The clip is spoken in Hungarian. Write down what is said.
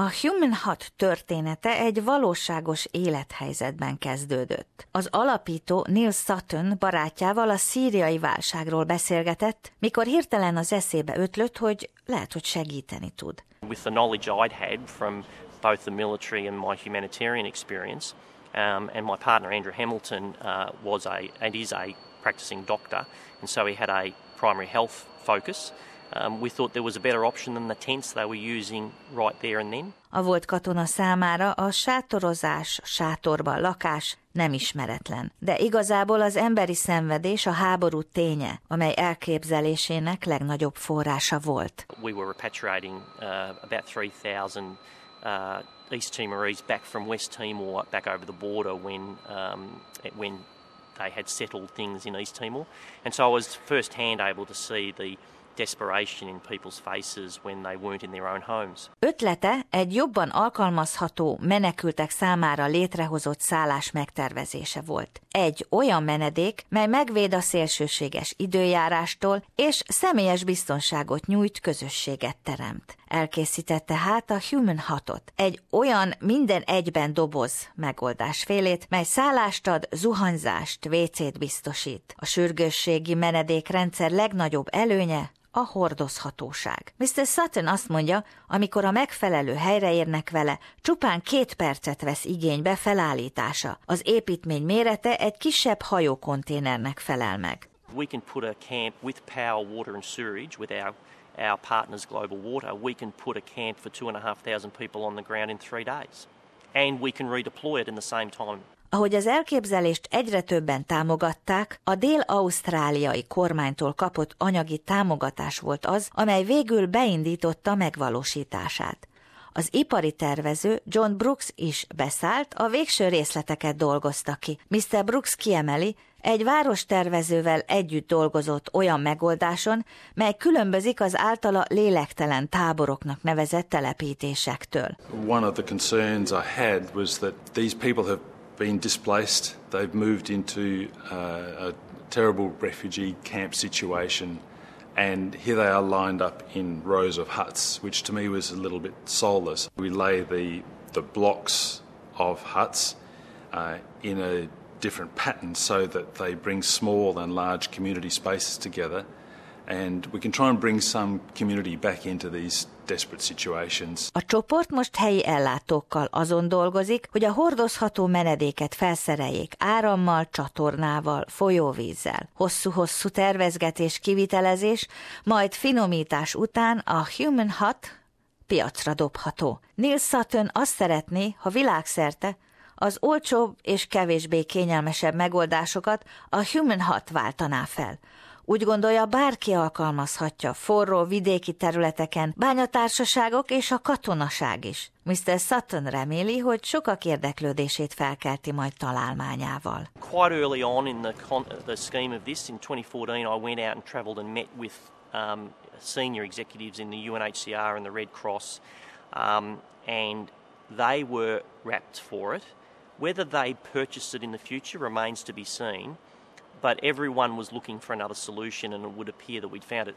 A Human Hat története egy valóságos élethelyzetben kezdődött. Az alapító Neil Sutton barátjával a szíriai válságról beszélgetett, mikor hirtelen az eszébe ötlött, hogy lehet, hogy segíteni tud. With the knowledge I'd had from both the military and my humanitarian experience, um, and my partner Andrew Hamilton uh, was a and is a practicing doctor, and so he had a primary health focus. We thought there was a better option than the tents they were using right there and then. A volt katona számára a sátorozás, sátorban lakás nem ismeretlen. De igazából az emberi szenvedés a háború ténye, amely elképzelésének legnagyobb forrása volt. We were repatriating uh, about 3000 uh, East Timorese back from West Timor back over the border when um, when they had settled things in East Timor, and so I was first hand able to see the desperation in people's faces when they weren't in their own homes. Ötlete egy jobban alkalmazható menekültek számára létrehozott szállás megtervezése volt. Egy olyan menedék, mely megvéd a szélsőséges időjárástól és személyes biztonságot nyújt, közösséget teremt. Elkészítette hát a Human Hatot, egy olyan minden egyben doboz megoldás félét, mely szállást ad, zuhanyzást, vécét biztosít. A sürgősségi menedékrendszer legnagyobb előnye a hordozhatóság. Mr. Sutton azt mondja, amikor a megfelelő helyre érnek vele, csupán két percet vesz igénybe felállítása. Az építmény mérete egy kisebb hajókonténernek felel meg. We can put a camp with power, water and sewerage with our our partners Global Water. We can put a camp for two and a half thousand people on the ground in three days. And we can redeploy it in the same time. Ahogy az elképzelést egyre többen támogatták, a dél-ausztráliai kormánytól kapott anyagi támogatás volt az, amely végül beindította megvalósítását. Az ipari tervező John Brooks is beszállt, a végső részleteket dolgozta ki. Mr. Brooks kiemeli, egy várostervezővel együtt dolgozott olyan megoldáson, mely különbözik az általa lélektelen táboroknak nevezett telepítésektől. One of the concerns I had was that these people have been displaced. They've moved into uh, a terrible refugee camp situation, and here they are lined up in rows of huts, which to me was a little bit soulless. We lay the the blocks of huts uh, in a different pattern so that they bring small and large community spaces together, A csoport most helyi ellátókkal azon dolgozik, hogy a hordozható menedéket felszereljék árammal, csatornával, folyóvízzel. Hosszú-hosszú tervezgetés, kivitelezés, majd finomítás után a Human Hut piacra dobható. Neil Sutton azt szeretné, ha világszerte az olcsóbb és kevésbé kényelmesebb megoldásokat a Human Hut váltaná fel. Úgy gondolja, bárki alkalmazhatja forró vidéki területeken, bányatársaságok és a katonaság is. Mr. Sutton reméli, hogy sokak érdeklődését felkelti majd találmányával. Quite early on in the, the scheme of this, in 2014, I went out and travelled and met with um, senior executives in the UNHCR and the Red Cross, um, and they were wrapped for it. Whether they purchased it in the future remains to be seen, but everyone was looking for another solution, and it would appear that we'd found it.